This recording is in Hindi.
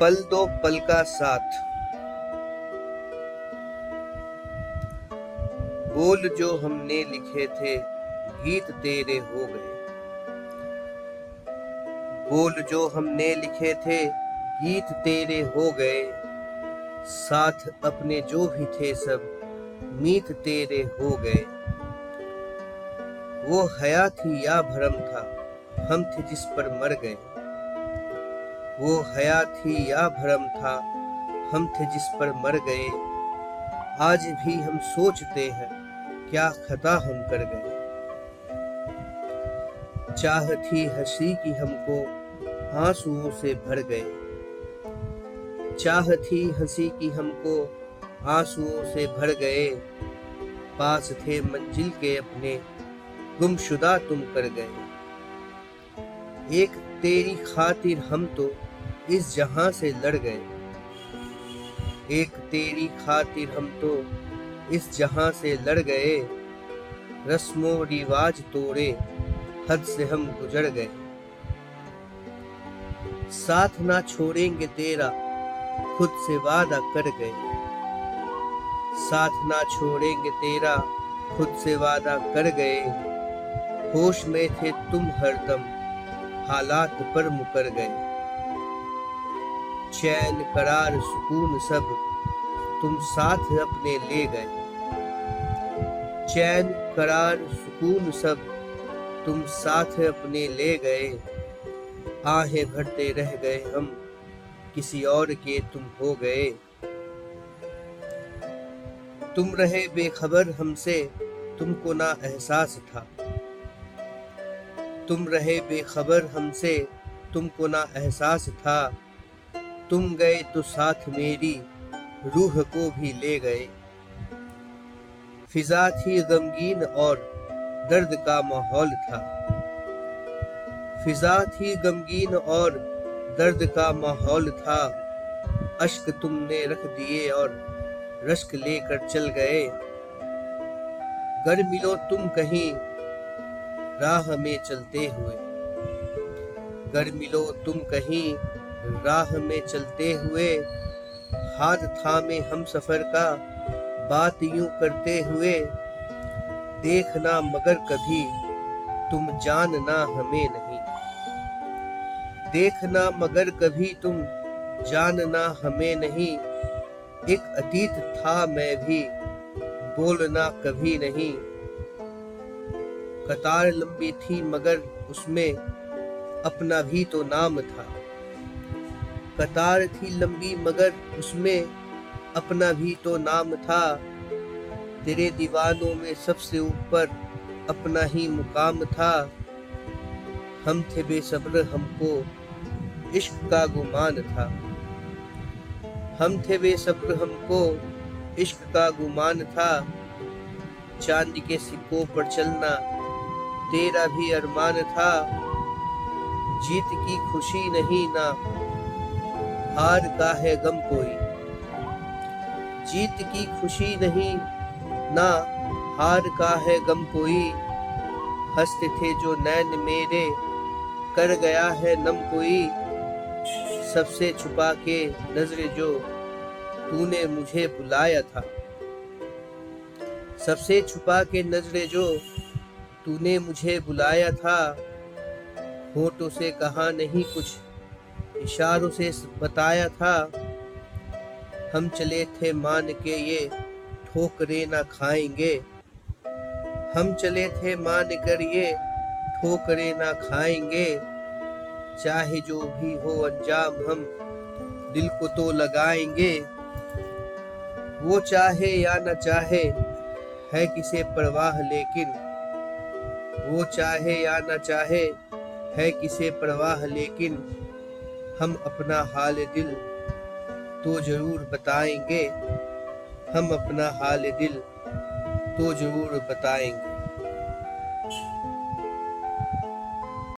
पल दो पल का साथ। बोल जो हमने लिखे थे, गीत तेरे हो गए। बोल जो हमने लिखे थे, गीत तेरे हो गए। साथ अपने जो भी थे सब, मीत तेरे हो गए। वो हया थी या भरम था, हम थे जिस पर मर गए। वो हया थी या भरम था, हम थे जिस पर मर गए। आज भी हम सोचते हैं, क्या खता हम कर गए। चाह थी हँसी की हमको, आंसुओं से भर गए। चाह थी हँसी की हमको, आंसुओं से भर गए। पास थे मंजिल के अपने, गुमशुदा तुम कर गए। एक तेरी खातिर हम तो इस जहाँ से लड़ गए। एक तेरी खातिर हम तो इस जहाँ से लड़ गए। रस्मों रिवाज तोड़े, हद से हम गुजर गए। साथ ना छोड़ेंगे तेरा, खुद से वादा कर गए। साथ ना छोड़ेंगे तेरा, खुद से वादा कर गए। होश में थे तुम हरदम, हालात पर मुकर गए। चैन, करार, सुकून सब तुम साथ अपने ले गए। चैन, करार, सुकून सब तुम साथ अपने ले गए। आहें भरते रह गए हम, किसी और के तुम हो गए। तुम रहे बेखबर हमसे, तुमको ना एहसास था। तुम रहे बेखबर हमसे, तुमको ना एहसास था। तुम गए तो साथ मेरी रूह को भी ले गए। फिजा थी गमगीन और दर्द का माहौल था। फिजा थी गमगीन और दर्द का माहौल था। अश्क तुमने रख दिए और रश्क लेकर चल गए। गर मिलो तुम कहीं राह में चलते हुए। गर मिलो तुम कहीं राह में चलते हुए, हाथ थामे हम सफ़र का बात यूँ करते हुए देखना मगर कभी, तुम जानना हमें नहीं। देखना मगर कभी तुम जानना हमें नहीं। एक अतीत था मैं भी बोलना कभी नहीं। कतार लंबी थी मगर उसमें अपना भी तो नाम था। कतार थी लंबी, मगर उसमें अपना भी तो नाम था। तेरे दीवानों में सबसे ऊपर अपना ही मुकाम था। हम थे बेसब्र, हमको इश्क का गुमान था। हम थे बेसब्र, हमको इश्क का गुमान था। चाँद के सिक्कों पर चलना तेरा भी अरमान था। जीत की खुशी नहीं ना हार का है गम कोई? जीत की खुशी नहीं, ना हार का है गम कोई? हँसते थे जो नैन मेरे, कर गया है नम कोई? सबसे छुपा के नजरे जो तूने मुझे बुलाया था। सबसे छुपा के नजरे जो तूने मुझे बुलाया था, होठों से कहा नहीं कुछ। इशारों से बताया था, हम चले थे मान के ये ठोकरे ना खाएँगे। हम चले थे मान कर ये ठोकरे ना खाएँगे। चाहे जो भी हो अंजाम हम दिल को तो लगाएँगे। वो चाहे या न चाहे, है किसे परवाह लेकिन। वो चाहे या न चाहे, है किसे परवाह लेकिन। हम अपना हाल दिल तो ज़रूर बताएँगे। हम अपना हाल दिल तो ज़रूर बताएँगे।